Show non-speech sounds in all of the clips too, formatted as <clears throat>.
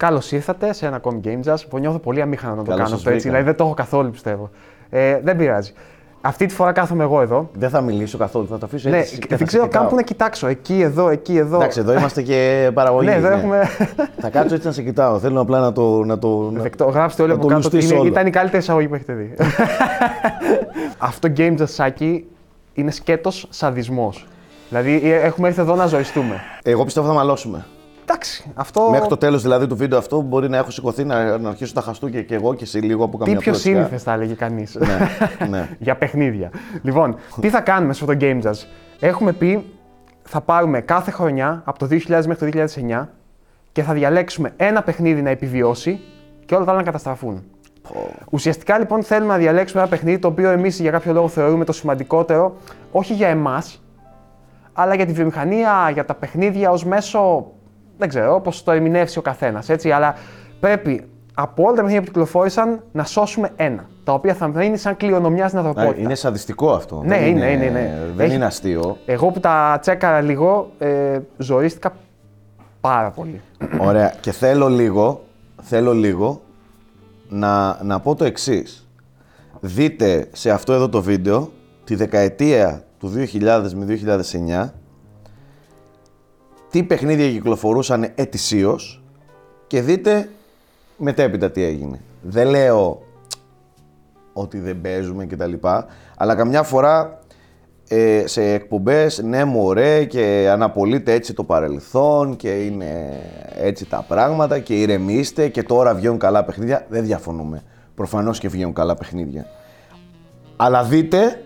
Καλώς ήρθατε σε ένα ακόμη Game Jazz που νιώθω πολύ αμήχανο να το Καλώς κάνω σας αυτό έτσι. βρήκα. Δηλαδή δεν το έχω καθόλου πιστεύω. Ε, δεν πειράζει. Αυτή τη φορά κάθομαι εγώ εδώ. Δεν θα μιλήσω καθόλου, θα το αφήσω Ναι, έτσι. και θα δεν σε ξέρω καν κοιτάω. που να κοιτάξω. Εκεί, εδώ, εκεί, εδώ. Εντάξει, εδώ είμαστε και <laughs> παραγωγή. Ναι, εδώ έχουμε. Θα κάτσω έτσι να σε κοιτάω. Θέλω απλά να το. Να το να... Δεκτό. Γράψτε όλοι να από το κάτω ότι λουστείς είναι, όλο. ήταν η καλύτερη εισαγωγή που έχετε δει. <laughs> Αυτό το game τζασάκι είναι σκέτος σαδισμός. Δηλαδή ε, έχουμε έρθει εδώ να ζωριστούμε. Εγώ πιστεύω θα μαλώσουμε. Εντάξει, αυτό. Μέχρι το τέλος δηλαδή του βίντεο αυτό μπορεί να έχω σηκωθεί να, να αρχίσω τα χαστούκια και εγώ και εσύ λίγο από Τι καμιά πιο πλωτιά. σύνηθες θα έλεγε κανείς. Ναι, ναι. <laughs> για παιχνίδια. Λοιπόν, τι θα κάνουμε σε αυτό το Game Jazz. Έχουμε πει θα πάρουμε κάθε χρονιά από το 2000 μέχρι το 2009 και θα διαλέξουμε ένα παιχνίδι να επιβιώσει και όλα τα άλλα να καταστραφούν. Ουσιαστικά λοιπόν θέλουμε να διαλέξουμε ένα παιχνίδι το οποίο εμείς για κάποιο λόγο θεωρούμε το σημαντικότερο, όχι για εμάς, αλλά για τη βιομηχανία, για τα παιχνίδια ως μέσο. Δεν ξέρω, όπως το ερμηνεύσει ο καθένας. Αλλά πρέπει από όλα τα παιχνίδια που κυκλοφόρησαν να σώσουμε ένα. Τα οποία θα μείνει σαν κληρονομιά στην Α, ανθρωπότητα. Είναι σαδιστικό αυτό. Ναι, δεν είναι, είναι, είναι. Δεν Έχει- είναι αστείο. Εγώ που τα τσέκαρα λίγο, ε, ζορίστηκα πάρα πολύ. Ωραία. Και θέλω λίγο, θέλω λίγο να, να πω το εξής. Δείτε σε αυτό εδώ το βίντεο τη δεκαετία του 2000 με 2009 τι παιχνίδια κυκλοφορούσαν ετησίως και δείτε μετέπειτα τι έγινε. Δεν λέω ότι δεν παίζουμε και τα λοιπά, αλλά καμιά φορά ε, σε εκπομπές, ναι μωρέ και αναπολύτε έτσι το παρελθόν και είναι έτσι τα πράγματα και ηρεμήστε και τώρα βγαίνουν καλά παιχνίδια. Δεν διαφωνούμε. Προφανώς και βγαίνουν καλά παιχνίδια. Αλλά δείτε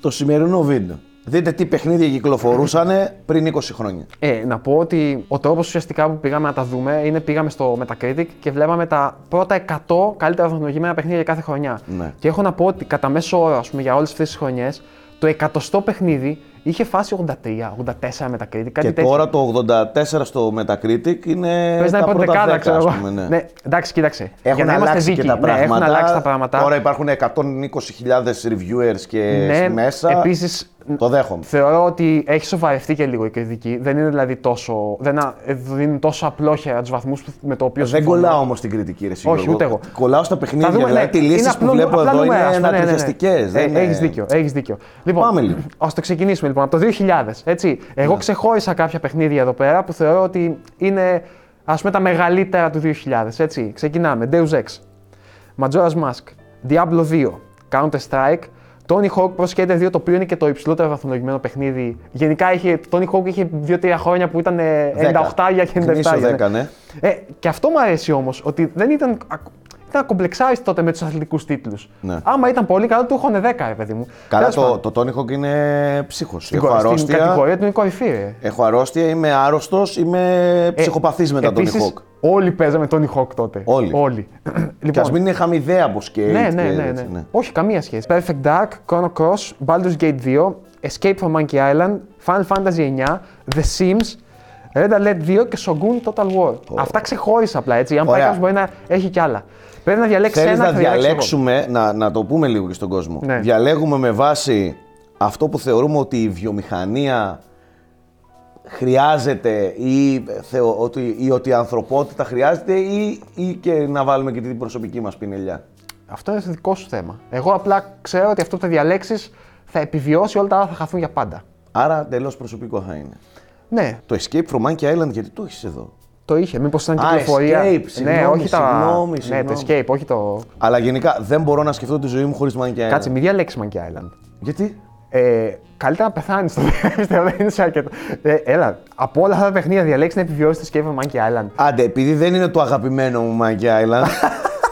το σημερινό βίντεο. Δείτε τι παιχνίδια κυκλοφορούσαν πριν 20 χρόνια. Ε, να πω ότι ο τρόπος ουσιαστικά που πήγαμε να τα δούμε είναι πήγαμε στο Metacritic και βλέπαμε τα πρώτα 100 καλύτερα βαθμολογημένα παιχνίδια για κάθε χρονιά. Ναι. Και έχω να πω ότι κατά μέσο όρο, ας πούμε, για όλες αυτές τις χρονιές, το εκατοστό παιχνίδι είχε φάσει 83, 84 Metacritic. Κάτι και τέτοιο. τώρα το 84 στο Metacritic είναι Πες να τα είναι πρώτη πρώτα δεκάδα, 10, ξέρω ας εγώ. πούμε, ναι. ναι, εντάξει, κοίταξε. Έχουν για να είμαστε αλλάξει δίκαιοι. και τα Ναι, πράγματα. έχουν αλλάξει τα πράγματα. Τώρα υπάρχουν 120.000 reviewers και ναι, μέσα. Επίσης, Το δέχομαι. Θεωρώ ότι έχει σοβαρευτεί και λίγο η κριτική. Δεν είναι δηλαδή τόσο. Δεν α- ε, δίνουν τόσο απλόχερα τους βαθμούς με το οποίο Δεν συμφωνώ. κολλάω όμως την κριτική ρε Όχι, Γιώργο. ούτε εγώ. Κολλάω στα Θα παιχνίδια. δούμε, δηλαδή, ναι, τι είναι λύσει που απλό- βλέπω απλά εδώ νούμερα, είναι ας πούμε, ναι, ναι, ναι. ανατριχιαστικέ. Ε, έχεις δίκιο, έχεις δίκιο. Λοιπόν, Πάμε λίγο. ας το ξεκινήσουμε λοιπόν από το 2000, έτσι. Εγώ Ναι. ξεχώρισα κάποια παιχνίδια εδώ πέρα που θεωρώ ότι είναι ας πούμε τα μεγαλύτερα του 2000, έτσι. Ξεκινάμε, Deus Ex, Majora's Mask, Diablo 2, Counter-Strike, Tony Hawk Pro Skater 2, το οποίο είναι και το υψηλότερο βαθμολογημένο παιχνίδι. Γενικά είχε, Tony Hawk είχε 2-3 χρόνια που ήταν ε, 98 για και 97. Γνήσιο ναι. 10, ναι. Ε, και αυτό μου αρέσει όμως, ότι δεν ήταν. Ακ- Ήταν κομπλεξάριστο τότε με τους αθλητικούς τίτλους. Ναι. Άμα ήταν πολύ καλό, του έχουν 10, ρε παιδί μου. Καλά, Τέλος πάντων, το, το Tony Hawk είναι ψύχος. στην, Έχω κο- στην αρρώστια. κατηγορία του είναι κορυφή, ρε. Έχω αρρώστια, είμαι άρρωστος, είμαι ψυχοπαθής με τα Tony Ε, Επίσης, Hawk. Όλοι παίζαμε Tony Hawk τότε. Όλοι. όλοι. Και <clears throat> ας λοιπόν, μην είναι χαμηδέα από skate. ναι, και ναι, ναι, έτσι, ναι. Όχι, καμία σχέση. Perfect Dark, Chrono Cross, Baldur's Gate 2, Escape from Monkey Island, Final Fantasy 9, The Sims, Red Alert 2 και Shogun Total War. Αυτά ξεχώρισα απλά έτσι. Αν πάει Ωραία. κάποιος μπορεί να έχει κι άλλα. Πρέπει να διαλέξει Θέλεις ένα να θα διαλέξω εγώ. διαλέξουμε, να, να το πούμε λίγο και στον κόσμο. Ναι. Διαλέγουμε με βάση αυτό που θεωρούμε ότι η βιομηχανία χρειάζεται ή, θεω, ότι, ή ότι η ανθρωπότητα χρειάζεται ή, ή και να βάλουμε και την προσωπική μας πινελιά. Αυτό είναι το δικό σου θέμα. Εγώ απλά ξέρω ότι αυτό που θα διαλέξεις θα επιβιώσει, όλα τα άλλα θα χαθούν για πάντα. Άρα τελώς προσωπικό θα είναι. Ναι, Το Escape from Monkey Island γιατί το έχεις εδώ; Το είχε. Μήπως ήταν Α, κυκλοφορία. Escape, ναι, συγγνώμη, όχι τα. συγγνώμη, Ναι, το συγγνώμη. Escape, όχι το. Αλλά γενικά δεν μπορώ να σκεφτώ τη ζωή μου χωρίς Monkey Island. Κάτσε, μην διαλέξεις Monkey Island. Γιατί; Ε, καλύτερα να πεθάνεις το πιστεύω, <laughs> δεν είναι σε αρκετό. Ε, έλα, από όλα αυτά τα παιχνίδια διαλέξεις να επιβιώσεις το Escape from Monkey Island. Άντε, επειδή δεν είναι το αγαπημένο μου Monkey Island.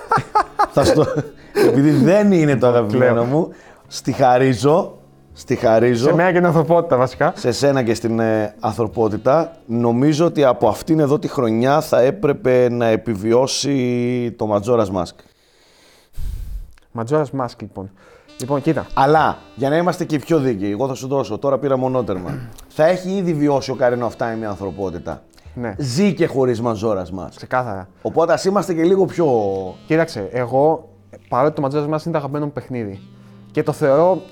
<laughs> θα στο... επειδή δεν είναι το αγαπημένο μου, στη χαρίζω. Στη χαρίζω Σε μένα και την ανθρωπότητα βασικά. σε σένα και στην ε, ανθρωπότητα. Νομίζω ότι από αυτήν εδώ τη χρονιά θα έπρεπε να επιβιώσει το Majora's Mask. Majora's Mask λοιπόν. Λοιπόν, κοίτα. Αλλά για να είμαστε και πιο δίκαιοι, εγώ θα σου δώσω, τώρα πήρα μονότερμα. θα έχει ήδη βιώσει ο Καρένο αυτά η ανθρωπότητα. Ναι, Ζει και χωρίς Majora's Mask. ξεκάθαρα. Οπότε ας είμαστε και λίγο πιο. Κοίταξε, εγώ παρότι το Majora's Mask είναι το αγαπημένο μου παιχνίδι και το θεωρώ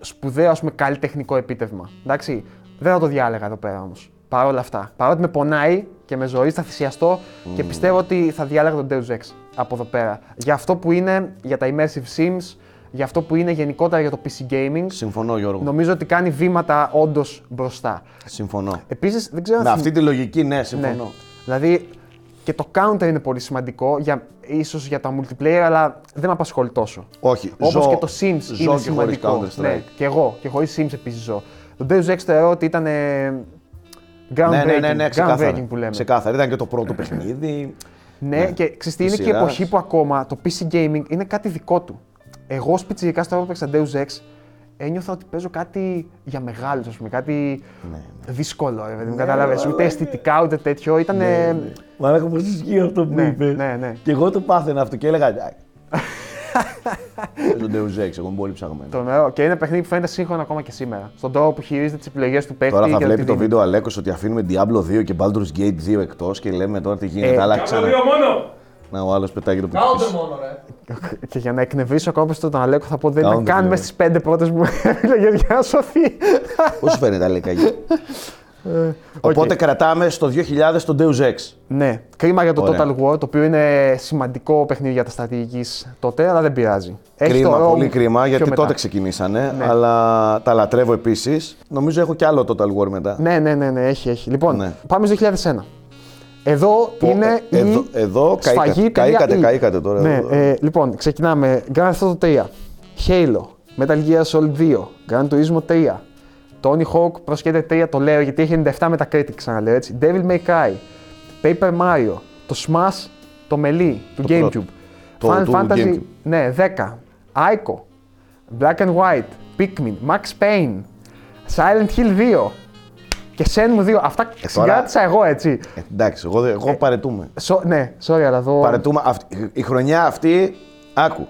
σπουδαίο, ας πούμε, καλλιτεχνικό επίτευγμα. Εντάξει, δεν θα το διάλεγα εδώ πέρα όμως. Παρ' όλα αυτά. Παρότι με πονάει και με ζωή, θα θυσιαστώ και πιστεύω ότι θα διάλεγα τον Deus Ex από εδώ πέρα. Για αυτό που είναι για τα immersive sims, για αυτό που είναι γενικότερα για το PC gaming, Συμφωνώ, Γιώργο. νομίζω ότι κάνει βήματα όντως μπροστά. Συμφωνώ. Επίσης, δεν ξέρω αν Με θυμ- αυτή τη λογική, ναι, ναι. συμφωνώ. Δηλαδή και το counter είναι πολύ σημαντικό, για, ίσως για τα multiplayer, αλλά δεν με απασχολεί τόσο. Όχι, Όπως ζω- και το Sims ζω είναι και σημαντικό. χωρίς Counter-Strike. Ναι, και εγώ. Και χωρίς Sims επίσης ζω. Το Deus Ex θεωρώ ότι ήταν. ε, groundbreaking, Ναι, ναι, ναι, ναι, ξεκάθαρα. groundbreaking που λέμε. Ξεκάθαρα. Ήταν και το πρώτο παιχνίδι. Ναι, Ναι. και ξέρεις τι, είναι Της και η σειράς. εποχή που ακόμα το PC gaming είναι κάτι δικό του. Εγώ ως πιτσιρικάς τώρα που έπαιξα Deus Ex ένιωθα ότι παίζω κάτι για μεγάλους, ας πούμε, κάτι δύσκολο, ρε παιδί μου, κατάλαβες, ούτε αισθητικά ούτε τέτοιο, ήταν... Μαλάκα πώς ισχύει αυτό που Ναι, είπες. ναι, ναι. Και εγώ το πάθαινα αυτό και έλεγα. «Εντάξει». Παίζω Deus Ex, εγώ είμαι πολύ ψαγμένος. Το νερό. Και είναι παιχνίδι που φαίνεται σύγχρονο ακόμα και σήμερα. Στον τρόπο που χειρίζεται τις επιλογές του παίχτη. Τώρα θα και βλέπει τη το δίνει. βίντεο Αλέκος ότι αφήνουμε Diablo 2 και Baldur's Gate 2 εκτός και λέμε τώρα τι γίνεται. Ε, αλλά Κάτω ξανά. δύο μόνο! Να ο άλλος πετάγει το Counter πίσω. μόνο, ρε. Και για να εκνευρίσω ακόμα στον Αλέκο, θα πω ότι δεν Counter, ήταν καν λέω. μέσα στις πέντε πρώτες μου επιλογέ για να σωθεί. Πώς σου φαίνεται Αλέκαγη. Οπότε κρατάμε στο 2000 το Deus Ex. ναι, κρίμα για το Ωραία. Total War, το οποίο είναι σημαντικό παιχνίδι για τα στρατηγικής τότε, αλλά δεν πειράζει. Έχει κρίμα, το πολύ Rome κρίμα, πιο γιατί μετά. τότε ξεκινήσανε, Ναι. αλλά τα λατρεύω επίσης. Νομίζω έχω κι άλλο Total War μετά. Ναι, ναι, ναι, ναι, έχει, έχει. Λοιπόν, Ναι. πάμε στο 2001. Εδώ Πω, είναι ε, εδώ- η εδώ σφαγή καήκατε, παιδιά, καήκατε, η. καήκατε τώρα. Ναι, ε, λοιπόν, ξεκινάμε. Grand Theft Auto 3, Halo, Metal Gear Solid 2, Gran Turismo 3, Tony Hawk Pro Skater 3, το λέω γιατί έχει 97 Metacritic, ξαναλέω έτσι. Devil May Cry, Paper Mario, το Smash, το Melee του Το GameCube, πρώτο. Το Final του Fantasy, GameCube. ναι, 10, Ico, Black and White, Pikmin, Max Payne, Silent Hill 2 και Shenmue 2. Αυτά τώρα- συγκράτησα εγώ έτσι. Ε, εντάξει, εγώ, δεν- εγώ παρετούμε. Σο- ναι, sorry, αλλά εδώ. Παρετούμε. Αυτή- η χρονιά αυτή, άκου.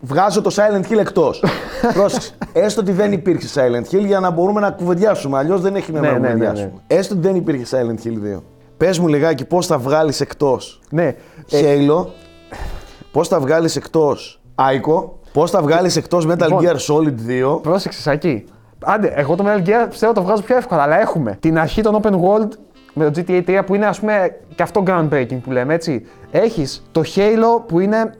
Βγάζω το Silent Hill εκτός. <laughs> Πρόσεξε. Έστω ότι δεν υπήρχε Silent Hill για να μπορούμε να κουβεντιάσουμε. Αλλιώς δεν έχει νόημα Ναι, να ναι, ναι, κουβεντιάσουμε. Έστω ότι δεν υπήρχε Silent Hill 2. Πες μου λιγάκι πώς θα βγάλεις εκτός Ναι, Halo, πώς θα βγάλεις εκτός Ico, πώς θα βγάλεις εκτός Metal Λοιπόν. Gear Solid 2. πρόσεξε Σάκη. Άντε, εγώ το Metal Gear πιστεύω το βγάζω πιο εύκολα, αλλά έχουμε την αρχή των open world με το GTA 3 που είναι ας πούμε και αυτό groundbreaking που λέμε έτσι. Έχεις το Halo που είναι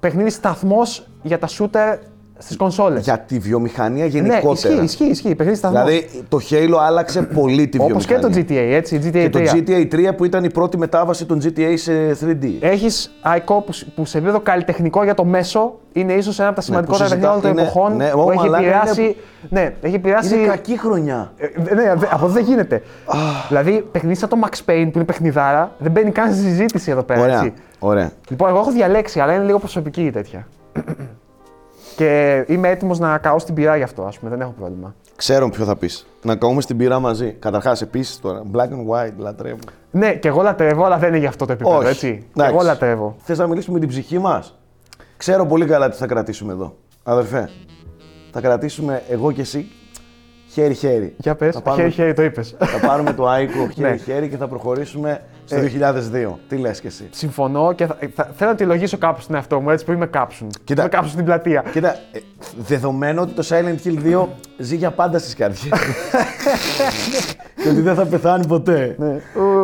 παιχνίδι σταθμός για τα shooter στις κονσόλες. Για τη βιομηχανία ναι, γενικότερα. ισχύει, ισχύει, ισχύει, παιχνίδι σταθμός. Δηλαδή το Halo άλλαξε πολύ τη Όπως και βιομηχανία. το GTA, έτσι, GTA Και 3. το GTA 3 που ήταν η πρώτη μετάβαση των GTA σε 3D. Έχεις ICO που, που σε επίπεδο καλλιτεχνικό για το μέσο είναι ίσως ένα από τα σημαντικότερα συζητά- παιχνίδια όλων των είναι- εποχών ναι, που ω, έχει μαλάκα, επηρεάσει. είναι- Ναι, έχει επηρεάσει. Είναι κακή χρονιά. Ε, ναι, δε- από εδώ δεν γίνεται. δηλαδή, παιχνίδι σαν το Max Payne που είναι παιχνιδάρα δεν μπαίνει καν στη συζήτηση εδώ πέρα. Ωραία. Έτσι. Ωραία. Λοιπόν, εγώ έχω διαλέξει, αλλά είναι λίγο προσωπική η τέτοια. Και είμαι έτοιμος να καώ στην πυρά γι' αυτό, ας πούμε, δεν έχω πρόβλημα. Ξέρω ποιο θα πεις. Να καούμε στην πύρα μαζί. Καταρχάς, επίσης τώρα. Black and white, λατρεύω. Ναι, και εγώ λατρεύω, αλλά δεν είναι γι' αυτό το επίπεδο, Όχι. έτσι. Και Εντάξει. εγώ λατρεύω. Θες να μιλήσουμε με την ψυχή μας; Ξέρω πολύ καλά τι θα κρατήσουμε εδώ. Αδερφέ, θα κρατήσουμε εγώ και εσύ χέρι-χέρι. Για πες, Θα πάρουμε, χέρι-χέρι το είπες. θα πάρουμε το Άικο <laughs> Ναι. χέρι-χέρι και θα προχωρήσουμε στο Ε. 2002. Τι λες κι εσύ; Συμφωνώ και θα, θα- θέλω να τη λογίσω κάπου στον εαυτό μου, έτσι που είμαι κάψουν. Κοίτα. Είμαι κάψουν στην πλατεία. Κοίτα, ε, δεδομένου ότι το Silent Hill 2 ζει για πάντα στις καρδιές. <laughs> και ότι δεν θα πεθάνει ποτέ. Ναι.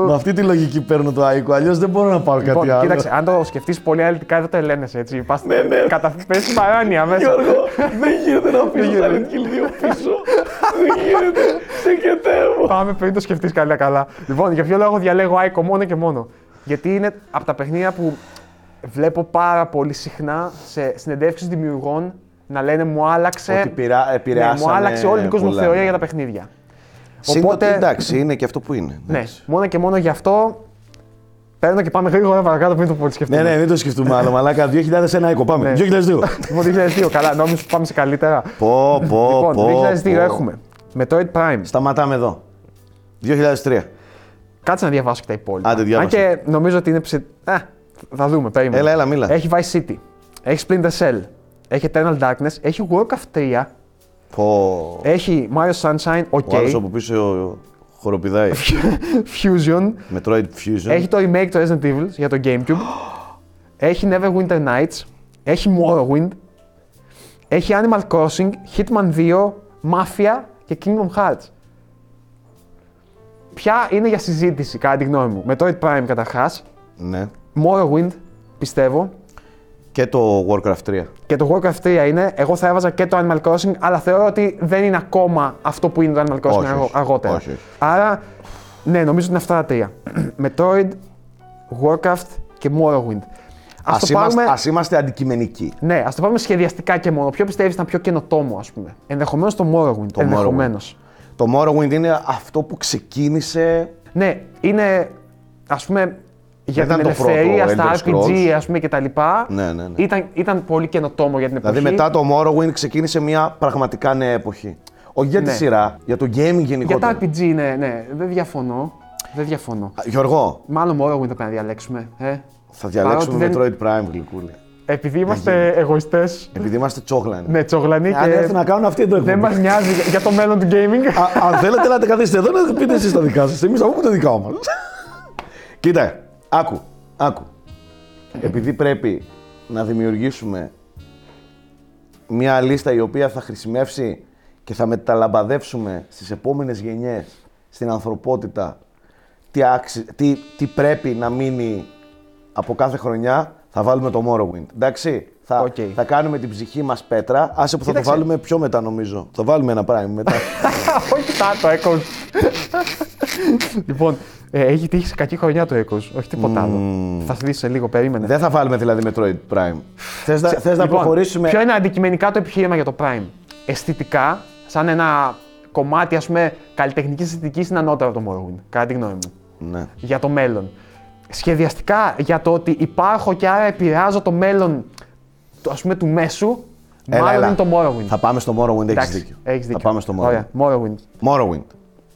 Με αυτή τη λογική παίρνω το Άικο, αλλιώς δεν μπορώ να πάρω κάτι Λοιπόν, άλλο. κοίταξε, αν το σκεφτείς πολύ αναλυτικά, δεν το ελένεσαι έτσι. Πας, Ναι, ναι. Κατα... Πες στην παράνοια μέσα. Γιώργο, <laughs> δεν γίνεται να αφήσω Silent Hill 2 πίσω. δεν γίνεται. Σε κετεύω. Πάμε πριν το σκεφτείς καλά καλά. Λοιπόν, για ποιο λόγο διαλέγω Άικο μόνο και μόνο. Γιατί είναι από τα παιχνίδια που βλέπω πάρα πολύ συχνά σε συνεντεύξεις δημιουργών να λένε μου άλλαξε. Ότι πειρά- ναι, επηρεάσανε μου άλλαξε όλη την πολλά, κοσμοθεωρία ναι. για τα παιχνίδια. Συν Οπότε- ότι, εντάξει, είναι και αυτό που είναι. Ναι, εντάξει. μόνο και μόνο γι' αυτό παίρνω και πάμε γρήγορα παρακάτω πριν το πολύ σκεφτούμε. Ναι, ναι, μην το σκεφτούμε άλλο. Μαλάκα, 2001 Άικο, πάμε. Ναι. 2002. Λοιπόν, 2002, καλά, νόμιζα που πάμε σε καλύτερα. πω, πω, λοιπόν, πω, 2002 πω. έχουμε. Metroid Prime. Σταματάμε εδώ. 2003. Κάτσε να διαβάσω και τα υπόλοιπα. Άντε, διάβασε. Αν και νομίζω ότι είναι ψε... Α, θα δούμε, περίμενε. Έλα, έλα, μίλα. Έχει Vice City. Έχει Splinter Cell. Έχει Eternal Darkness. Έχει Warcraft 3. Πω. Έχει Mario Sunshine. Ο άλλος OK. από πίσω χοροπηδάει. Fusion. Metroid Fusion. Έχει το remake του Resident Evil για το Gamecube. έχει Neverwinter Nights. Έχει Morrowind. Έχει Animal Crossing. Hitman 2. Mafia και Kingdom Hearts. ποια είναι για συζήτηση, κατά τη γνώμη μου. Metroid Prime καταρχά. Ναι. Morrowind, πιστεύω. Και το Warcraft 3. Και το Warcraft 3 είναι. Εγώ θα έβαζα και το Animal Crossing, αλλά θεωρώ ότι δεν είναι ακόμα αυτό που είναι το Animal Crossing Όχι, αγω- όχι. αργότερα. Όχι, όχι. Άρα, ναι, νομίζω ότι είναι αυτά τα τρία. <clears throat> Metroid, Warcraft και Morrowind. Ας Ας το είμαστε, πάρουμε, ας είμαστε αντικειμενικοί. ναι, ας το πάρουμε σχεδιαστικά και μόνο. Ποιο πιστεύεις ήταν πιο καινοτόμο, ας πούμε; Ενδεχομένως το Morrowind. Το Ενδεχομένως. Το Morrowind είναι αυτό που ξεκίνησε. Ναι, είναι ας πούμε για Δεν την ήταν το πρώτο ελευθερία στα Elder RPG Scrolls. ας πούμε και τα λοιπά. Ναι, ναι, ναι. Ήταν, ήταν πολύ καινοτόμο για την εποχή. Δηλαδή μετά το Morrowind ξεκίνησε μια πραγματικά νέα εποχή. Όχι για τη Ναι. σειρά, για το gaming Για γενικότερα. τα RPG, ναι, ναι, δεν διαφωνώ. Δεν διαφωνώ. Α, Γιώργο, Μάλλον Morrowind θα πρέπει να διαλέξουμε. Ε. θα διαλέξουμε Παρότι Metroid Prime γλυκούλη. Επειδή είμαστε εγωιστές, Επειδή είμαστε τσόγλανοι. ναι, τσογλανοί Αν και έρθουν να κάνουν αυτή εδώ δεν εκπομπή. μας νοιάζει για- για το μέλλον του gaming. Α, αν θέλετε να τα καθίσετε εδώ να πείτε εσείς τα δικά σας. Εμείς θα πούμε τα δικά μας. <laughs> Κοίτα, άκου, άκου. Επειδή πρέπει να δημιουργήσουμε μια λίστα η οποία θα χρησιμεύσει και θα μεταλαμπαδεύσουμε στις επόμενες γενιές, στην ανθρωπότητα, τι, άξι, τι, τι πρέπει να μείνει από κάθε χρονιά, θα βάλουμε το Morrowind. Εντάξει, θα, Οκ. θα κάνουμε την ψυχή μας πέτρα. Άσε που θα το Κοίταξε. βάλουμε πιο μετά νομίζω. Θα βάλουμε ένα Prime μετά. <laughs> όχι τα το Echoes. λοιπόν, ε, έχει τύχει σε κακή χρονιά το Echoes, όχι τίποτα άλλο. Θα σου δεις σε λίγο, περίμενε. Δεν θα βάλουμε δηλαδή Metroid Prime. Θες, να- θες να Λοιπόν, προχωρήσουμε... Ποιο είναι αντικειμενικά το επιχείρημα για το Prime; Αισθητικά, σαν ένα κομμάτι ας πούμε καλλιτεχνικής αισθητικής είναι ανώτερο από το Morrowind, κατά τη γνώμη μου. Ναι. Για το μέλλον. Σχεδιαστικά για το ότι υπάρχω και άρα επηρεάζω το μέλλον το, ας πούμε, του μέσου, Έλα, μάλλον έλα. είναι το Morrowind. Θα πάμε στο Morrowind, έχεις Εντάξει, δίκιο. έχεις δίκιο. Θα πάμε στο Morrowind. Ωραία, Morrowind. Morrowind.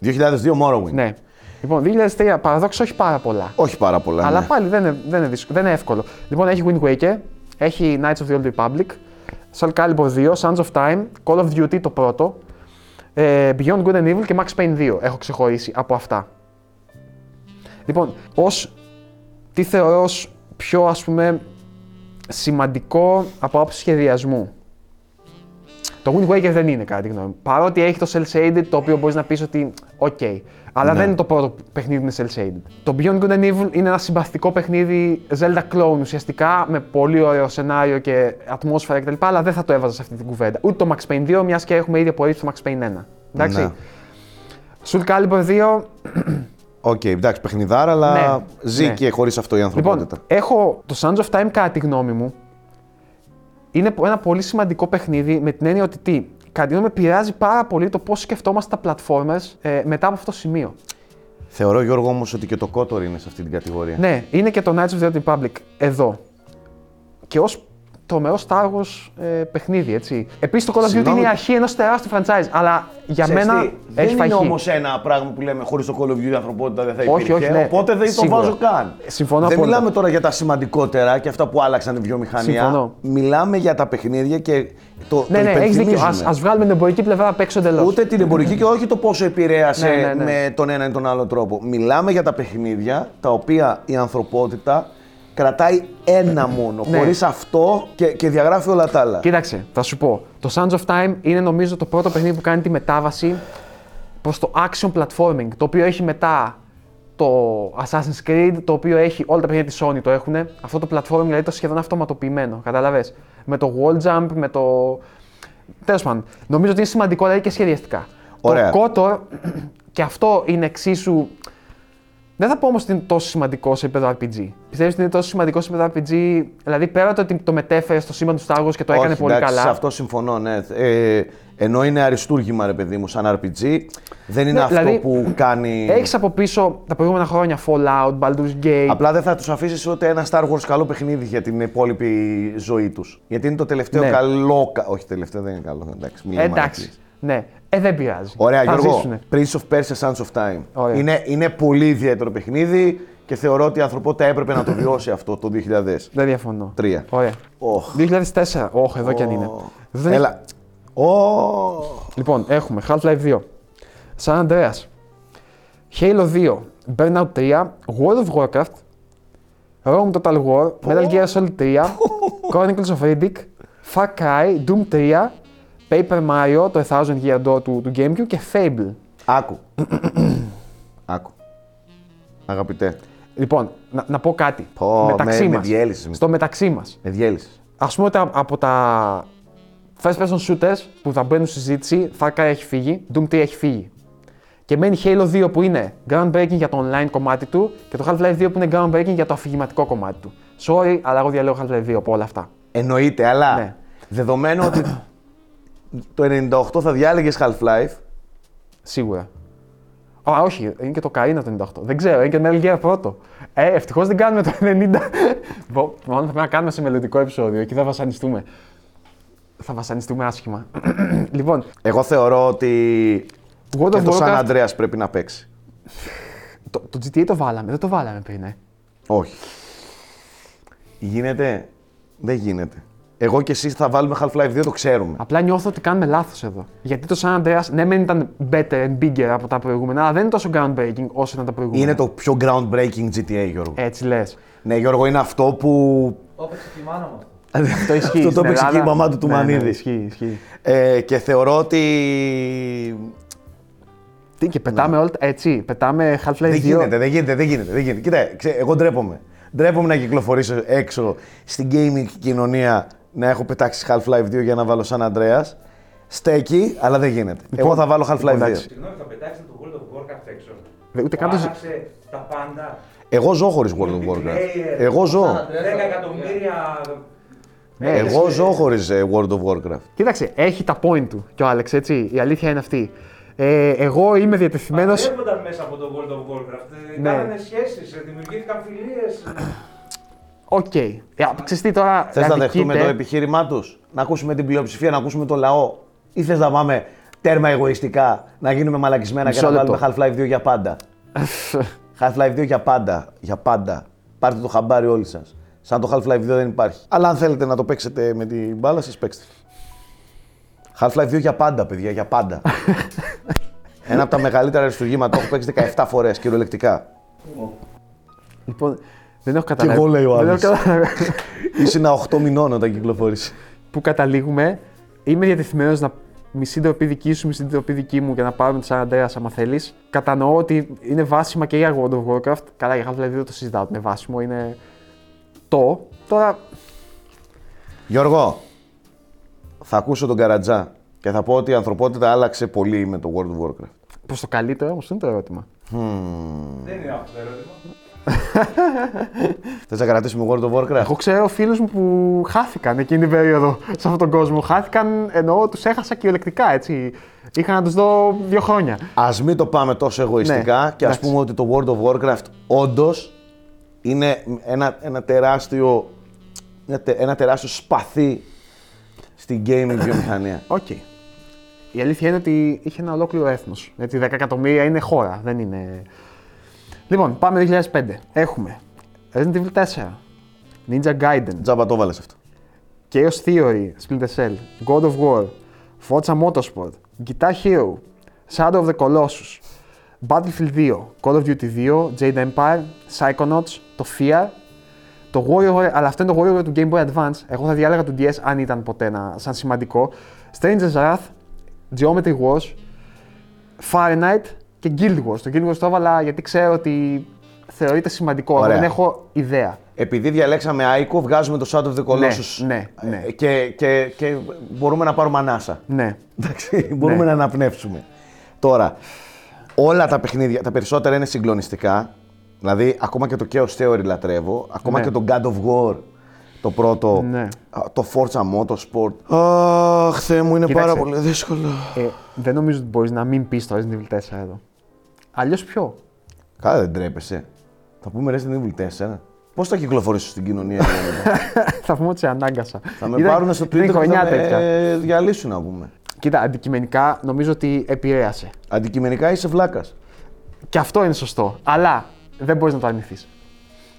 2002 Morrowind. Ναι. Λοιπόν, 2003 παραδόξως όχι πάρα πολλά. Όχι πάρα πολλά. Αλλά ναι. πάλι δεν είναι, δεν, είναι δύσκολο, δεν είναι εύκολο. Λοιπόν, έχει Wind Waker, έχει Knights of the Old Republic, Soul Calibur 2, Sons of Time, Call of Duty το πρώτο, ε, Beyond Good and Evil και Max Payne 2 έχω ξεχωρίσει από αυτά. Λοιπόν, ως, τι θεωρώ ως πιο ας πούμε σημαντικό από άποψη σχεδιασμού. Το Wind Waker δεν είναι κατά τη γνώμη μου. Παρότι έχει το Cell Shaded, το οποίο μπορείς να πεις ότι οκ. Αλλά Ναι. δεν είναι το πρώτο παιχνίδι με Cell Shaded. Το Beyond Good and Evil είναι ένα συμπαθητικό παιχνίδι Zelda clone ουσιαστικά με πολύ ωραίο σενάριο και ατμόσφαιρα κτλ. Αλλά δεν θα το έβαζα σε αυτή την κουβέντα. Ούτε το Max Payne 2, μιας και έχουμε ήδη απορρίψει το Max Payne 1. Εντάξει. Ναι. Soul Calibur 2, Οκ, εντάξει, παιχνιδάρα, αλλά Ναι, ζει ναι. και χωρίς αυτό η Λοιπόν, ανθρωπότητα. έχω το Sands of Time κατά τη γνώμη μου. Είναι ένα πολύ σημαντικό παιχνίδι με την έννοια ότι τι, κατά τη γνώμη μου επηρεάζει πάρα πολύ το πώς σκεφτόμαστε τα platformers ε, μετά από αυτό το σημείο. Θεωρώ, Γιώργο, όμως ότι και το Kotor είναι σε αυτή την κατηγορία. Ναι, είναι και το Knights of the Old Republic εδώ. Και ως τρομερός Star Wars ε, παιχνίδι, έτσι. Επίσης το Call of Duty Συγγνώμη. είναι η αρχή ενός τεράστιου franchise, αλλά για Ξέρεις μένα τι, έχει δεν είναι φαγεί. όμως ένα πράγμα που λέμε χωρίς το Call of Duty η ανθρωπότητα δεν θα Όχι, υπήρχε. όχι, ναι. Οπότε δεν το Σίγουρα. βάζω καν. Συμφωνώ δεν απόλυτα. μιλάμε τώρα για τα σημαντικότερα και αυτά που άλλαξαν τη βιομηχανία. Συμφωνώ. Μιλάμε για τα παιχνίδια και το, Ναι, το ναι, έχεις δίκιο. υπενθυμίζουμε. Α βγάλουμε την εμπορική πλευρά απ' έξω εντελώς. Ούτε την εμπορική και όχι το πόσο επηρέασε Ναι, ναι, ναι. με τον ένα ή τον άλλο τρόπο. Μιλάμε για τα παιχνίδια τα οποία η ανθρωπότητα κρατάει ένα μόνο. Ναι. Χωρίς αυτό και, και διαγράφει όλα τα άλλα. Κοίταξε, θα σου πω. Το Sands of Time είναι νομίζω το πρώτο παιχνίδι που κάνει τη μετάβαση προς το action platforming. Το οποίο έχει μετά το Assassin's Creed, το οποίο έχει όλα τα παιχνίδια της Sony το έχουν. Αυτό το platforming δηλαδή το σχεδόν αυτοματοποιημένο. Κατάλαβες. Με το wall jump, με το. Τέλος πάντων. Νομίζω ότι είναι σημαντικό δηλαδή και σχεδιαστικά. Ωραία. Το KOTOR <clears throat> και αυτό είναι εξίσου. Δεν θα πω όμως ότι είναι τόσο σημαντικό σε επίπεδο RPG. Πιστεύεις ότι είναι τόσο σημαντικό σε επίπεδο RPG, δηλαδή πέρα το ότι το μετέφερες στο σήμα του Star Wars και το έκανε Όχι, πολύ εντάξει, καλά. Σε αυτό συμφωνώ, ναι. Ε, ενώ είναι αριστούργημα, ρε παιδί μου, σαν RPG, δεν είναι Ναι, αυτό δηλαδή, που κάνει. Έχεις από πίσω τα προηγούμενα χρόνια Fallout, Baldur's Gate. Απλά δεν θα τους αφήσεις ούτε ένα Star Wars καλό παιχνίδι για την υπόλοιπη ζωή τους. Γιατί είναι το τελευταίο Ναι. καλό. κα- Όχι, τελευταίο δεν είναι καλό. Εντάξει, μην Ε, λέμε εντάξει. μαλακίες. Ναι. Ε, δεν πειράζει. Ωραία, θα Γιώργο. ζήσουνε. Prince of Persia Sands of Time. Ωραία. Είναι, είναι πολύ ιδιαίτερο παιχνίδι και θεωρώ ότι η ανθρωπότητα έπρεπε να το βιώσει αυτό το 2003. Δεν διαφωνώ. Τρία. Ωραία. Οχ. 2004. Όχι, εδώ κι αν είναι. Δεν έχει- Έλα. Ω. Λοιπόν, έχουμε Half-Life 2, San Andreas, Halo 2, Burnout 3, World of Warcraft, Rome Total War, Metal Gear Solid 3, Chronicles of Riddick, Far Cry, Doom 3, Paper Mario, το 1000 Year Door του, του GameCube και Fable. Άκου. <clears throat> Άκου. Αγαπητέ. Λοιπόν, να, να πω κάτι. Πω, μεταξύ με- με μας. διέλυσες. Στο μεταξύ μας. Με διέλυσες. Α πούμε ότι από τα first person shooters που θα μπαίνουν στη συζήτηση, Far Cry έχει φύγει, Doom 3 έχει φύγει. Και μένει Halo 2 που είναι groundbreaking για το online κομμάτι του και το Half-Life 2 που είναι groundbreaking για το αφηγηματικό κομμάτι του. Sorry, αλλά εγώ διαλέγω Half-Life 2 από όλα αυτά. Εννοείται, αλλά Ναι. δεδομένου ότι <clears throat> το 98 θα διάλεγες Half-Life, Σίγουρα. Α, όχι, είναι και το Καρίνα το 98. Δεν ξέρω, είναι και το Metal Gear πρώτο. Ε, ευτυχώς δεν κάνουμε το 90. Μπο, Μόνο θα πρέπει να κάνουμε σε μελλοντικό επεισόδιο και θα βασανιστούμε. Θα βασανιστούμε άσχημα. <clears throat> λοιπόν, εγώ θεωρώ ότι World και of το San Warcraft. Andreas πρέπει να παίξει. Το, το GTA το βάλαμε, δεν το βάλαμε πριν, ε. Όχι. Γίνεται. Δεν γίνεται. Εγώ και εσύ θα βάλουμε Half-Life 2, το ξέρουμε. Απλά νιώθω ότι κάνουμε λάθος εδώ. Γιατί το San Andreas, ναι, μεν ήταν better and bigger από τα προηγούμενα, αλλά δεν είναι τόσο groundbreaking όσο ήταν τα προηγούμενα. Είναι το πιο groundbreaking GTA, Γιώργο. Έτσι λες. Ναι, Γιώργο, είναι αυτό που. Το έπαιξε και η μάνα μου. <laughs> Αυτό ισχύει. Αυτό το στην έπαιξε και η Ελλάδα. μαμά του του Ναι, ναι, Μανίδη. ισχύει, ισχύει. Ε, και θεωρώ ότι. Τι, και πετάμε όλα. τα- Έτσι, πετάμε Half-Life 2. Δεν γίνεται, δεν γίνεται, δεν γίνεται. Δεν γίνεται. Κοίτα, ξέ, εγώ ντρέπομαι. Ντρέπομαι να κυκλοφορήσω έξω στην gaming κοινωνία να έχω πετάξει Half-Life 2 για να βάλω San Andreas. Στέκει, αλλά δεν γίνεται. εγώ θα βάλω Half-Life 2. εντάξει. Συγγνώμη, θα πετάξετε το World of Warcraft έξω. Δε- Ούτε καν το. ζη- Άλλαξε τα πάντα. Εγώ ζω χωρίς World of Warcraft. Multiplayer, Εγώ ζω. 10 εκατομμύρια. Ναι, Εγώ ζω χωρίς World of Warcraft. Κοίταξε, έχει τα point του κι ο Άλεξ, έτσι. Η αλήθεια είναι αυτή. Ε, εγώ είμαι διατεθειμένος. Παντρεύονταν μέσα από το World of Warcraft. Ε, Ναι. Κάνανε σχέσεις, δημιουργήθηκαν φιλίες. <clears throat> Οκ. Ε, ξέρεις τι τώρα. Θες να αδικείται. δεχτούμε το επιχείρημά τους, να ακούσουμε την πλειοψηφία, να ακούσουμε το λαό, ή θες να πάμε τέρμα εγωιστικά, να γίνουμε μαλακισμένα και Μισό να λεπτό. βάλουμε Half-Life 2 για πάντα; <laughs> Half-Life 2 για πάντα. Για πάντα. Πάρτε το χαμπάρι όλοι σας. Σαν το Half-Life 2 δεν υπάρχει. Αλλά αν θέλετε να το παίξετε με την μπάλα σας, παίξτε. Half-Life 2 για πάντα, παιδιά, για πάντα. <laughs> Ένα από τα μεγαλύτερα αριστουργήματα. Το έχω παίξει 17 φορές κυριολεκτικά. Λοιπόν, δεν έχω καταλάβει. εγώ, λέει ο δεν άλλος. έχω καταλάβει. Ήσουν 8 μηνών όταν κυκλοφόρησε. Που καταλήγουμε, είμαι διατεθειμένος να μισή ντροπή δική σου, μισή ντροπή δική μου και να πάρουμε τη San Andreas άμα θέλεις. Κατανοώ ότι είναι βάσιμα και για World of Warcraft. Καλά, για Half-Life 2 δεν το συζητάω ότι είναι βάσιμο, είναι το. Τώρα, Γιώργο, θα ακούσω τον Καρατζά και θα πω ότι η ανθρωπότητα άλλαξε πολύ με το World of Warcraft. προς το καλύτερο όμως είναι το ερώτημα. Δεν είναι αυτό το ερώτημα. <laughs> Θες να κρατήσουμε World of Warcraft? Εγώ ξέρω φίλους μου που χάθηκαν εκείνη την περίοδο σε αυτόν τον κόσμο. Χάθηκαν εννοώ τους έχασα κυριολεκτικά έτσι. Είχα να τους δω δύο χρόνια. Ας μην το πάμε τόσο εγωιστικά Ναι, και ας εντάξει. πούμε ότι το World of Warcraft όντως είναι ένα, ένα, τεράστιο, ένα, τε- ένα τεράστιο σπαθί στην gaming βιομηχανία. <clears throat> Οκ. Η αλήθεια είναι ότι είχε ένα ολόκληρο έθνος. Γιατί 10 εκατομμύρια είναι χώρα, δεν είναι. Λοιπόν, πάμε 2005. Έχουμε Resident Evil 4, Ninja Gaiden, Τζάμπα το βάλες αυτό. Chaos Theory, Splinter Cell, God of War, Forza Motorsport, Guitar Hero, Shadow of the Colossus, Battlefield 2, Call of Duty 2, Jade Empire, Psychonauts, το Fear, το Warrior, αλλά αυτό είναι το Warrior του Game Boy Advance. Εγώ θα διάλεγα του DS αν ήταν ποτέ ένα, σαν σημαντικό. Stranger's Wrath, Geometry Wars, Fahrenheit και Guild Wars. Το Guild Wars το έβαλα γιατί ξέρω ότι θεωρείται σημαντικό, αλλά Ωραία. δεν έχω ιδέα. Επειδή διαλέξαμε Aiko, βγάζουμε το Shadow of the Colossus. ναι, ναι. Ε, Και, και, και μπορούμε να πάρουμε ανάσα. Ναι. Εντάξει, μπορούμε Ναι. να αναπνεύσουμε. Τώρα, όλα τα παιχνίδια, τα περισσότερα είναι συγκλονιστικά. Δηλαδή, ακόμα και το Chaos Theory λατρεύω. Ακόμα Ναι. και το God of War, το πρώτο. Ναι. α, Το Forza Motorsport. Αχ, Θεέ μου, είναι Κοίταξε. πάρα πολύ δύσκολο. Ε, δεν νομίζω ότι μπορείς να μην πεις το Resident Evil 4 εδώ. Αλλιώς ποιο; Καλά, δεν τρέπεσαι. Θα πούμε Resident Evil 4. Πώς θα κυκλοφορήσω στην κοινωνία, Γιάννη; <laughs> θα πούμε ότι σε ανάγκασα. Θα με Ήταν- πάρουν στο ήταν Twitter και θα χρονιά με τέτοια. ε, διαλύσουν, να πούμε. Κοίτα, αντικειμενικά νομίζω ότι επηρέασε. Αντικειμενικά είσαι βλάκας. Και αυτό είναι σωστό. Αλλά δεν μπορείς να το αρνηθείς.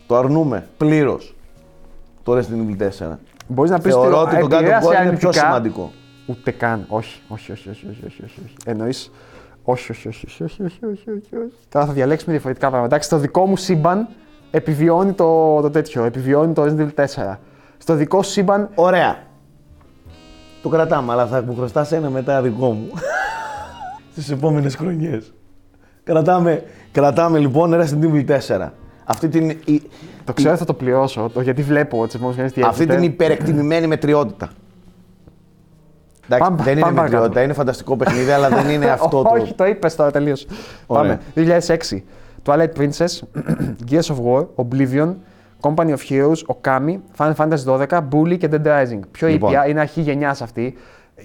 Το αρνούμε πλήρως το Resident Evil 4. Μπορείς να πεις Θεωρώ ότι το God of επηρέασε War είναι πιο αρνητικά. σημαντικό. Ούτε καν. Όχι, όχι, όχι, όχι, όχι, όχι, όχι. όχι. Εννοεί. Όχι, όχι, όχι, όχι, όχι, όχι, όχι, όχι, όχι. Τώρα θα διαλέξουμε διαφορετικά πράγματα. Εντάξει, στο δικό μου σύμπαν επιβιώνει το, το τέτοιο. Επιβιώνει το Resident Evil 4. Στο δικό σου σύμπαν Ωραία. Το κρατάμε, αλλά θα μου χρωστά ένα μετά δικό μου. <laughs> Στις επόμενες χρονιές. Κρατάμε, Κρατάμε λοιπόν Resident Evil 4. Αυτή την, η- Το ξέρω θα το πληρώσω, το, γιατί βλέπω τι επόμενε μέρε τι αυτή έρχεται. την υπερεκτιμημένη μετριότητα. Εντάξει, Πάμε- δεν είναι πάμε παρακάτω. μετριότητα, είναι φανταστικό παιχνίδι, αλλά δεν είναι <laughs> αυτό το. Όχι, το είπες τώρα τελείως. Ωραία. Πάμε. 2006. Twilight Princess, <clears throat> Gears of War, Oblivion, Company of Heroes, Okami, Final Fantasy 12, Bully και Dead Rising. Πιο Λοιπόν. ήπια, είναι αρχή γενιάς αυτή.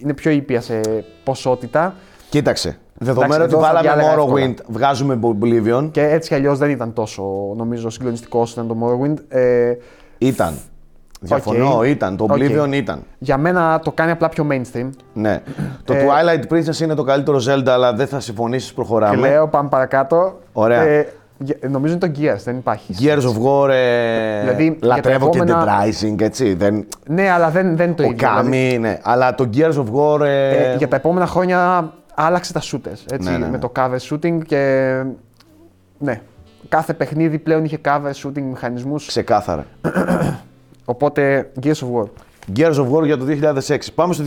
Είναι πιο ήπια σε ποσότητα Κοίταξε. Δεδομένου ότι εδώ θα βάλαμε διάλεγα εύκολα. Morrowind, βγάζουμε Oblivion. και έτσι κι αλλιώς δεν ήταν τόσο νομίζω συγκλονιστικό όσο ήταν το Morrowind. Ε, Ήταν. Διαφωνώ, Οκ. ήταν. Το Οκ. Oblivion ήταν. για μένα το κάνει απλά πιο mainstream. Ναι. το Ε, Twilight Princess είναι το καλύτερο Zelda, αλλά δεν θα συμφωνήσεις, προχωράμε. Κλαίω, πάμε παρακάτω. Ωραία. Ε, γε- νομίζω είναι το Gears, δεν υπάρχει. Gears of War, ε, Δηλαδή, για τα λατρεύω επόμενα- και Dead Rising, έτσι. Δεν... Ναι, αλλά δεν, δεν είναι το Ο ίδιο. δηλαδή. Okami, ναι. Αλλά το Gears of War... ε, Ε, για τα επόμενα χρόνια άλλαξε τα shooters. Έτσι, Ναι, ναι, ναι. Με το cover shooting και. Ναι. Κάθε παιχνίδι πλέον είχε cover shooting μηχανισμούς, Ξεκάθαρα. Οπότε Gears of War. Gears of War για το 2006. Πάμε στο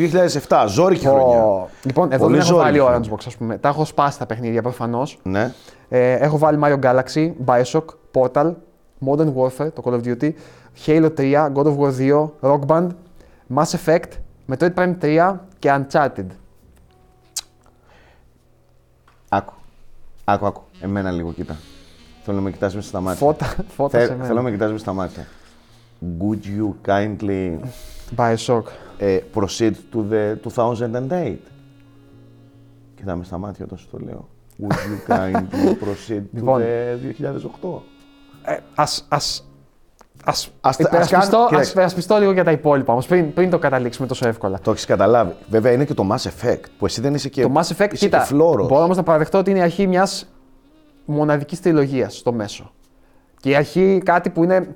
2007. Ζόρικη χρονιά. Ω, Λοιπόν, εδώ Πολύ δεν έχω βάλει ζόρικη. Orange Box, ας πούμε. Τα έχω σπάσει τα παιχνίδια προφανώς. Ναι. Ε, έχω βάλει Mario Galaxy, Bioshock, Portal, Modern Warfare, το Call of Duty, Halo 3, God of War 2, Rock Band, Mass Effect, Metroid Prime 3 και Uncharted. Άκου. Άκου, άκου. Εμένα λίγο, κοίτα. Θέλω να με κοιτάς μέσα στα μάτια. Φώτα, φώτα Θε- σε μένα. Θέλω να με κοιτάς μέσα στα μάτια. Would you kindly Bioshock. ε, proceed to the 2008? Κοιτάμε στα μάτια όταν σου το λέω. Would you kindly <laughs> proceed to Λοιπόν. the 2008? Ε, ας, ας, ας, Ας- υπερασπιστώ, ας κάνω- ας κοίταξε. υπερασπιστώ λίγο για τα υπόλοιπα όμως, πριν, πριν το καταλήξουμε τόσο εύκολα. Το έχεις καταλάβει. Βέβαια είναι και το Mass Effect που εσύ δεν είσαι και. το Mass Effect, είσαι κοίτα, και φλόρος. μπορώ όμως να παραδεχτώ ότι είναι η αρχή μιας μοναδικής τριλογίας στο μέσο. Και η αρχή κάτι που είναι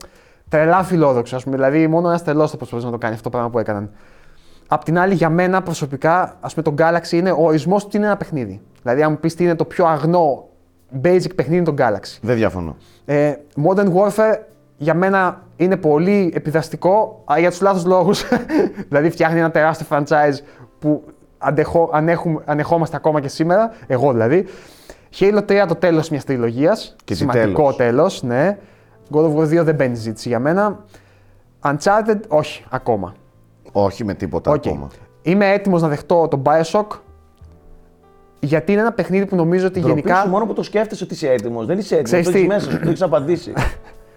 τρελά φιλόδοξος, ας πούμε. Δηλαδή, μόνο ένας τρελός θα προσπαθήσει να το κάνει αυτό το πράγμα που έκαναν. Απ' την άλλη, για μένα προσωπικά, ας πούμε, το Galaxy είναι ο ορισμός του τι είναι ένα παιχνίδι. Δηλαδή, αν μου πεις τι είναι το πιο αγνό basic παιχνίδι, είναι το Galaxy. Δεν διαφωνώ. Ε, Modern Warfare για μένα είναι πολύ επιδραστικό, αλλά για τους λάθος λόγους. <laughs> δηλαδή φτιάχνει ένα τεράστιο franchise που αντεχώ, ανέχουμε, ανεχόμαστε ακόμα και σήμερα, εγώ δηλαδή. Halo 3 το τέλος μιας τριλογίας, τι σημαντικό τέλος. τέλος, ναι. God of War 2 δεν μπαίνει συζήτηση για μένα. Uncharted, όχι, ακόμα. Όχι με τίποτα Οκ. ακόμα. Είμαι έτοιμος να δεχτώ το Bioshock, γιατί είναι ένα παιχνίδι που νομίζω ότι Ντροπή γενικά... σου μόνο που το σκέφτεσαι ότι είσαι έτοιμος. Δεν είσαι έτοιμος. Ξέρεις Το έχεις τι; μέσα σου, το έχεις απαντήσει. <laughs>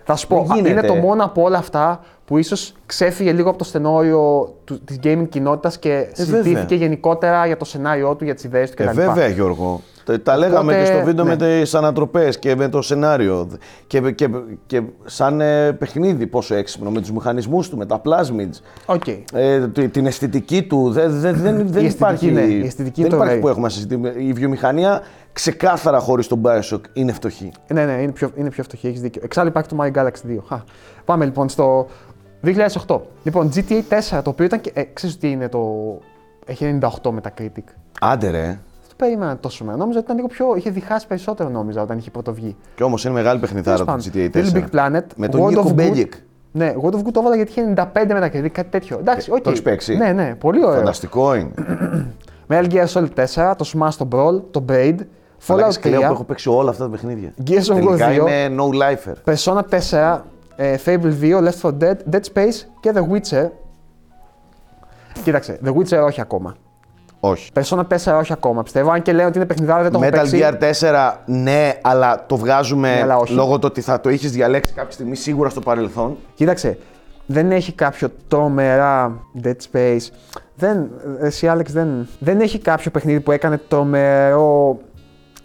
Θα σου πω, Δεν γίνεται. είναι το μόνο από όλα αυτά που ίσως ξέφυγε λίγο από το στενό όριο της gaming κοινότητας και συζητήθηκε Ε, βέβαια. γενικότερα για το σενάριό του, για τις ιδέες του ε, κτλ. βέβαια, Γιώργο. Τα, τα λέγαμε και στο βίντεο ναι. με τις ανατροπές και με το σενάριο. Και, και, και σαν ε, παιχνίδι, πόσο έξυπνο, με τους μηχανισμούς του, με τα plasmids. Οκ. Ε, τη- την αισθητική του. Δεν, δεν, δεν, δεν αισθητική, υπάρχει, ναι, η αισθητική δεν το υπάρχει λέει. που έχουμε να συζητήσουμε. Η βιομηχανία ξεκάθαρα χωρίς τον Bioshock είναι φτωχή. Ναι, ναι, είναι πιο, είναι πιο φτωχή, έχεις δίκιο. Εξάλλου υπάρχει το Mario Galaxy 2. Χα. Πάμε λοιπόν στο 2008. Λοιπόν, GTA 4, το οποίο ήταν και. Ε, ξέρεις τι είναι το. Έχει 98 Metacritic. Άντε ρε. Δεν το περίμενα τόσο μένα. Νόμιζα ότι ήταν λίγο πιο. είχε διχάσει περισσότερο, νόμιζα, όταν είχε πρωτοβγεί. Κι όμως είναι μεγάλη παιχνιδάρα το Τέλος GTA 4. πάντων, Little Big Planet. Με τον World Νίκο of Goo. Μπέλικ. Ναι, World of Goo το έβαλα γιατί είχε 95 Metacritic, κάτι τέτοιο. Εντάξει, Ε, οκ. το έχεις παίξει; Ναι, ναι, πολύ ωραίο. Φανταστικό είναι. <clears throat> Metal Gear Solid 4, το Smash, το Brawl, το Braid, Fallout Fallout 3. 3, που έχω παίξει όλα αυτά τα παιχνίδια. Gears of War Τελικά 2. είμαι no lifer. Persona 4, ε, Fable 2, Left 4 Dead, Dead Space και The Witcher. Κοίταξε, The Witcher όχι ακόμα. Όχι. Persona 4 όχι ακόμα, πιστεύω. Αν και λένε ότι είναι παιχνιδάρα, δεν το έχω Metal παίξει. Gear 4, ναι, αλλά το βγάζουμε Ναι, αλλά όχι. λόγω του ότι θα το είχες διαλέξει κάποια στιγμή σίγουρα στο παρελθόν. Κοίταξε, δεν έχει κάποιο τρομερά Dead Space. Δεν, εσύ Άλεξ, δεν, δεν έχει κάποιο παιχνίδι που έκανε τρομερό,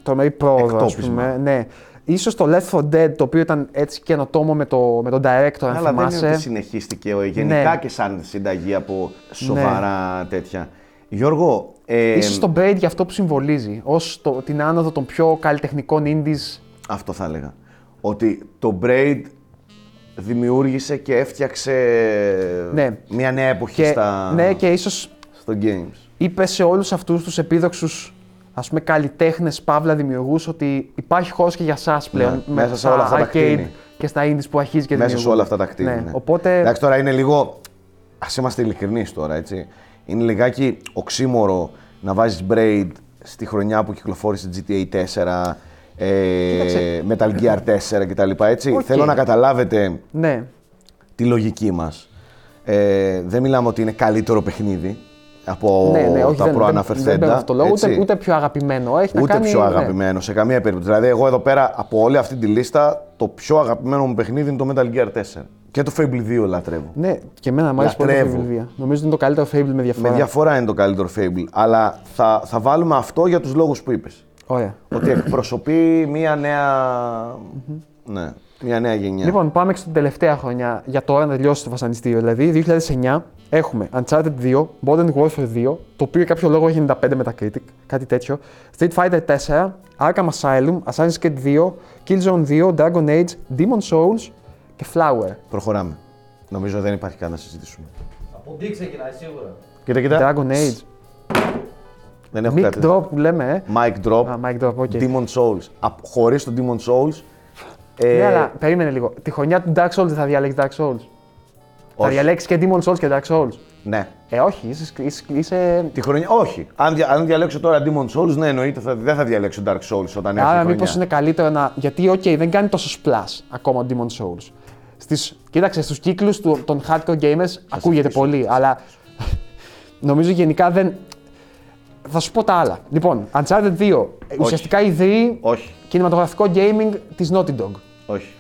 τρομερή πρόοδο, ας Εκτόπισμα. πούμε. Ναι. Ίσως το Left 4 Dead, το οποίο ήταν έτσι καινοτόμο με, το, με τον director, αν αλλά δεν θυμάσαι. είναι ότι συνεχίστηκε ο- γενικά Ναι. και σαν συνταγή από σοβαρά τέτοια. Γιώργο, ε, Ίσως το Braid για αυτό που συμβολίζει, ως το, την άνοδο των πιο καλλιτεχνικών indies. αυτό θα έλεγα. Ότι το Braid δημιούργησε και έφτιαξε Ναι. μια νέα εποχή Και, στα, Ναι, και ίσως στο games. είπε σε όλους αυτούς τους επίδοξους ας πούμε καλλιτέχνες, παύλα δημιουργούς ότι υπάρχει χώρος και για σας πλέον Ναι, μέσα σε όλα αυτά τα arcade κτήνη. και στα indies που αρχίζει και Μέσα σε δημιουργούν. όλα αυτά τα κτήνη. Ναι. ναι. Οπότε, Εντάξει, τώρα είναι λίγο. Ας είμαστε ειλικρινείς τώρα, έτσι. Είναι λιγάκι οξύμωρο να βάζεις Braid στη χρονιά που κυκλοφόρησε GTA 4 ε, Metal Gear 4 κτλ. Έτσι. Οκ. Θέλω να καταλάβετε Ναι. τη λογική μας. Ε, δεν μιλάμε ότι είναι καλύτερο παιχνίδι από ναι, ναι, όχι, τα δεν, προαναφερθέντα. δεν, δεν παίρνω αυτό το λόγο, ούτε, έτσι. ούτε πιο αγαπημένο. Έχει να Ούτε κάνει, πιο ναι. αγαπημένο σε καμία περίπτωση. Δηλαδή, εγώ εδώ πέρα από όλη αυτή τη λίστα, το πιο αγαπημένο μου παιχνίδι είναι το Metal Gear 4. Και το Fable 2 λατρεύω. Ναι, και εμένα μου αρέσει πολύ το Λατρεύω. Fable 2. Νομίζω ότι είναι το καλύτερο Fable με διαφορά. Με διαφορά είναι το καλύτερο Fable. Αλλά θα, θα βάλουμε αυτό για τους λόγους που είπες. Ωραία. ότι εκπροσωπεί μία νέα. ναι, μία νέα γενιά. Λοιπόν, πάμε και στην τελευταία χρονιά για τώρα να τελειώσει το βασανιστήριο. Δηλαδή, 2009 έχουμε Uncharted 2, Modern Warfare 2, το οποίο για κάποιο λόγο έχει 95 Metacritic, κάτι τέτοιο. Street Fighter 4, Arkham Asylum, Assassin's Creed 2, Killzone 2, Dragon Age, Demon Souls και Flower. Προχωράμε. Νομίζω δεν υπάρχει καν να συζητήσουμε. Από D ξεκινάει σίγουρα. Κοίτα, κοίτα. Dragon Age. Δεν έχω Mic κάτι. Drop που λέμε, ε. Mic Drop. Α, Mic Drop, οκ. Demon Souls. Χωρίς το Demon Souls. Ε, Ναι, αλλά περίμενε λίγο. Τη χρονιά του Dark Souls δεν θα διαλέξει Dark Souls. Θα όχι. διαλέξει και Demon Souls και Dark Souls. Ναι. Ε, όχι, είσαι, είσαι, είσαι Τη χρονιά. Όχι. Αν, δια- αν διαλέξω τώρα Demon Souls, ναι, εννοείται θα, δεν θα διαλέξω Dark Souls όταν έρθει η Άρα, χρονιά. μήπως είναι καλύτερο να. Γιατί, οκ, δεν κάνει τόσο splash ακόμα ο Demon Souls. Στις, κοίταξε, στους κύκλους των hardcore gamers ακούγεται χτίσω. πολύ, αλλά <laughs> νομίζω γενικά δεν. Θα σου πω τα άλλα. Λοιπόν, Uncharted 2, ε, ουσιαστικά ιδρύει Όχι. κινηματογραφικό gaming της Naughty Dog. Όχι.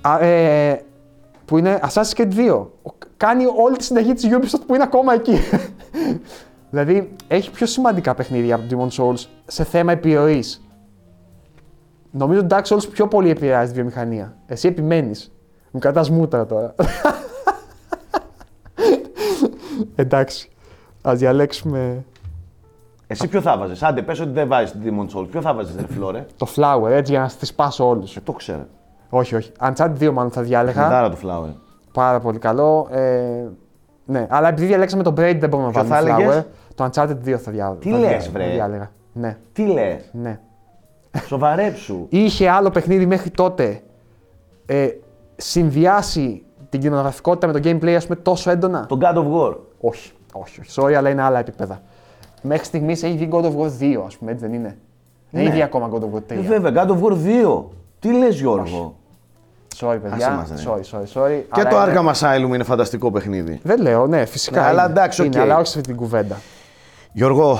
Α, ε, που είναι Assassin's Creed 2. Ο- Κάνει όλη τη συνταγή της Ubisoft που είναι ακόμα εκεί. <laughs> δηλαδή έχει πιο σημαντικά παιχνίδια από το Demon Souls σε θέμα επιρροής. Νομίζω ότι Dark Souls πιο πολύ επηρεάζει τη βιομηχανία. Εσύ επιμένεις. Μου κρατάς μούτρα τώρα. Εντάξει. Α διαλέξουμε Εσύ ποιο θα βάζεις; Άντε, πες ότι δεν βάζεις Demon Souls. Ποιο θα βάζεις, ρε Φλόρε. το Flower έτσι για να τις σπάσω όλους. Ε, το ξέρω. όχι, όχι. Uncharted 2 μάλλον θα διάλεγα. Μητάρα του Flower. Πάρα πολύ καλό. Ε, ναι, αλλά επειδή διαλέξαμε τον Braid δεν μπορούμε να Ποιο βάλουμε θα Flower. έλεγες; Το Uncharted 2 θα διάλεγα. Τι λες, βρε; διάλεγα. Ναι, Τι λες; ναι. Σοβαρέψου. Είχε άλλο παιχνίδι μέχρι τότε ε, συνδυάσει την κινηματογραφικότητα με το gameplay ας πούμε τόσο έντονα; Το God of War. Όχι, όχι, όχι. Sorry, αλλά είναι άλλα επίπεδα. Μέχρι στιγμής έχει βγει God of War 2, ας πούμε, έτσι δεν είναι; Δεν έχει βγει ακόμα God of War 3. Ε, βέβαια, God of War 2. Τι λες Γιώργο; Sorry, παιδιά. μας, ναι. sorry, sorry, sorry. Και αλλά το είναι- Arkham Asylum είναι φανταστικό παιχνίδι. Δεν λέω, ναι, φυσικά. Ναι, αλλά είναι. εντάξει, οκ. Είναι, αλλά όχι σε αυτή την κουβέντα. Γιώργο,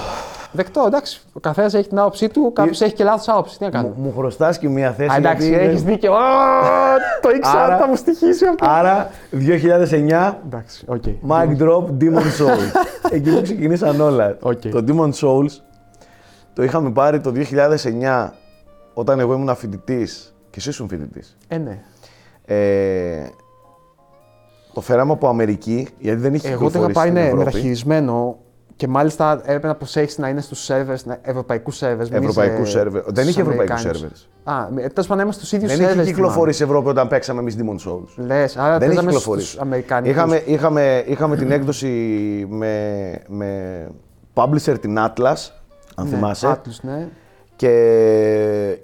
Δεκτό, εντάξει. Ο καθένας έχει την άποψή του, κάποιος έχει και λάθος άποψη. Τι να μου, κάνουμε. μου χρωστάς και μία θέση. Α, εντάξει, γιατί έχεις δεν- δίκιο. Ω, Το ήξερα, Άρα- θα μου στοιχήσει αυτό. Άρα, 2009, Εντάξει, οκ. Mic Drop, Demon's Souls. <laughs> Εκεί που ξεκινήσαν όλα. Οκ. Το Demon's Souls το είχαμε πάρει το 2009 όταν εγώ ήμουν φοιτητή και εσύ ήσουν φοιτητή. Ε, ναι. Ε, το φέραμε από Αμερική γιατί δεν είχε Εγώ το είχα κυκλοφορήσει πάει στην ναι, Ευρώπη. μεταχειρισμένο και μάλιστα έπρεπε να προσέχεις να είναι στους σερβερ, ευρωπαϊκούς σερβερ. Ευρωπαϊκούς σερβερ. Δεν είχε ευρωπαϊκούς σερβερ. Α, τέλος πάντων είμαστε στους ίδιους Δεν σερβερ. είχε κυκλοφορήσει η Ευρώπη όταν παίξαμε εμείς Demon Souls. Λες, άρα Δεν είχε παίζαμε κυκλοφορήσει. στου Αμερικανικού. Είχαμε, είχαμε, είχαμε την έκδοση με, με publisher την Atlas, αν θυμάσαι. Άτλους, ναι. Και,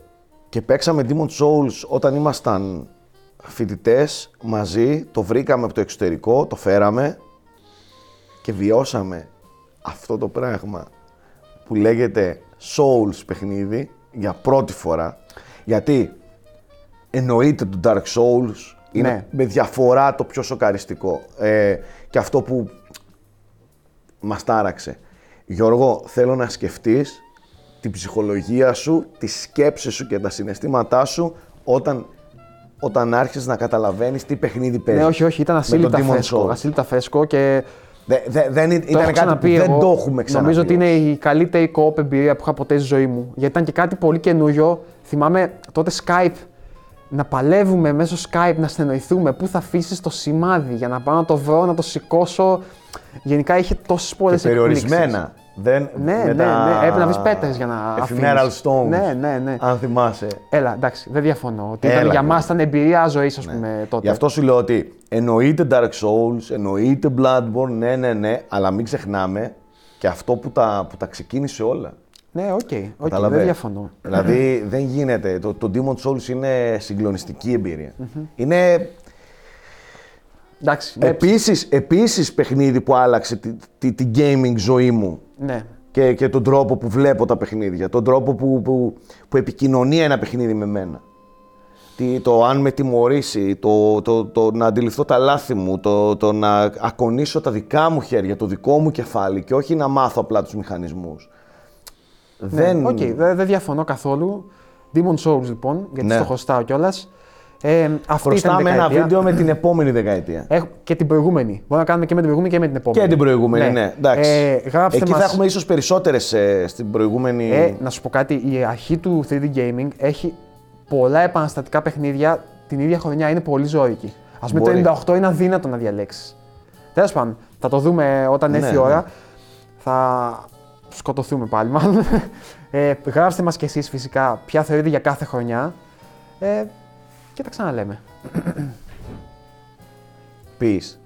και παίξαμε Demon Souls όταν ήμασταν φοιτητές μαζί. Το βρήκαμε από το εξωτερικό, το φέραμε και βιώσαμε αυτό το πράγμα που λέγεται Souls παιχνίδι για πρώτη φορά. Γιατί εννοείται το Dark Souls είναι Ναι. με διαφορά το πιο σοκαριστικό. Ε, και αυτό που μας τάραξε. Γιώργο, θέλω να σκεφτείς την ψυχολογία σου, τη σκέψη σου και τα συναισθήματά σου όταν, όταν άρχισες να καταλαβαίνεις τι παιχνίδι παίζεις. Ναι, όχι, όχι, ήταν Με το ασύλληπτα Demon's φρέσκο. Souls. Ασύλληπτα φρέσκο και Δε, δε, δεν είναι- το ήταν έχω κάτι ξαναπεί που δεν εγώ. το έχουμε ξαναπεί. Νομίζω ότι είναι η καλύτερη co-op εμπειρία που είχα ποτέ στη ζωή μου. Γιατί ήταν και κάτι πολύ καινούριο. Θυμάμαι τότε Skype να παλεύουμε μέσω Skype να στενοηθούμε. Πού θα αφήσεις το σημάδι για να πάω να το βρω, να το σηκώσω. Γενικά είχε τόσες πολλές Και περιορισμένα. Δεν, Ναι, με ναι, τα ναι. Έπρεπε να βρεις πέτρες για να Ephemeral αφήσεις. stones. Ναι, ναι, ναι. Αν θυμάσαι. Έλα, εντάξει, δεν διαφωνώ. Ότι ήταν, Έλα, για ναι. μας ήταν εμπειρία ζωής, ας πούμε, τότε. Γι' αυτό σου λέω ότι εννοείται Dark Souls, εννοείται Bloodborne, ναι, ναι, ναι, αλλά μην ξεχνάμε και αυτό που τα, που τα ξεκίνησε όλα. Ναι, οκ, okay, Κατάλαβες. δεν διαφωνώ. Δηλαδή δεν γίνεται. Το, το Demon's Souls είναι συγκλονιστική εμπειρία. Είναι Εντάξει, ναι, επίσης, επίσης παιχνίδι που άλλαξε τη, τη, τη gaming ζωή μου. ναι. και, και τον τρόπο που βλέπω τα παιχνίδια, τον τρόπο που, που, που επικοινωνεί ένα παιχνίδι με μένα. Τι, το αν με τιμωρήσει, το, το, το, να αντιληφθώ τα λάθη μου, το, το να ακονίσω τα δικά μου χέρια, το δικό μου κεφάλι και όχι να μάθω απλά τους μηχανισμούς. Δεν... Ναι, οκ, δεν δεν διαφωνώ καθόλου. Demon's Souls λοιπόν, γιατί Ναι. στο χρωστάω κιόλας. Ε, αυτή Χρωστάμε ήταν η ένα δεκαετία. βίντεο με την επόμενη δεκαετία. Έχω και την προηγούμενη. Μπορούμε να κάνουμε και με την προηγούμενη και με την επόμενη. Και την προηγούμενη, ναι. Εντάξει. Ε, γράψτε Εκεί μας, θα έχουμε ίσως περισσότερες ε, στην προηγούμενη... ε, να σου πω κάτι, η αρχή του 3D Gaming έχει πολλά επαναστατικά παιχνίδια την ίδια χρονιά. Είναι πολύ ζώρικη. Ας πούμε Μπορεί. το 98 είναι αδύνατο να διαλέξεις. Τέλος πάντων, θα το δούμε όταν Ναι, έρθει η ναι. ώρα. Θα σκοτωθούμε πάλι μάλλον. <laughs> Ε, γράψτε μας κι εσείς φυσικά ποια θεωρείτε για κάθε χρονιά. Ε, και τα ξαναλέμε. Peace.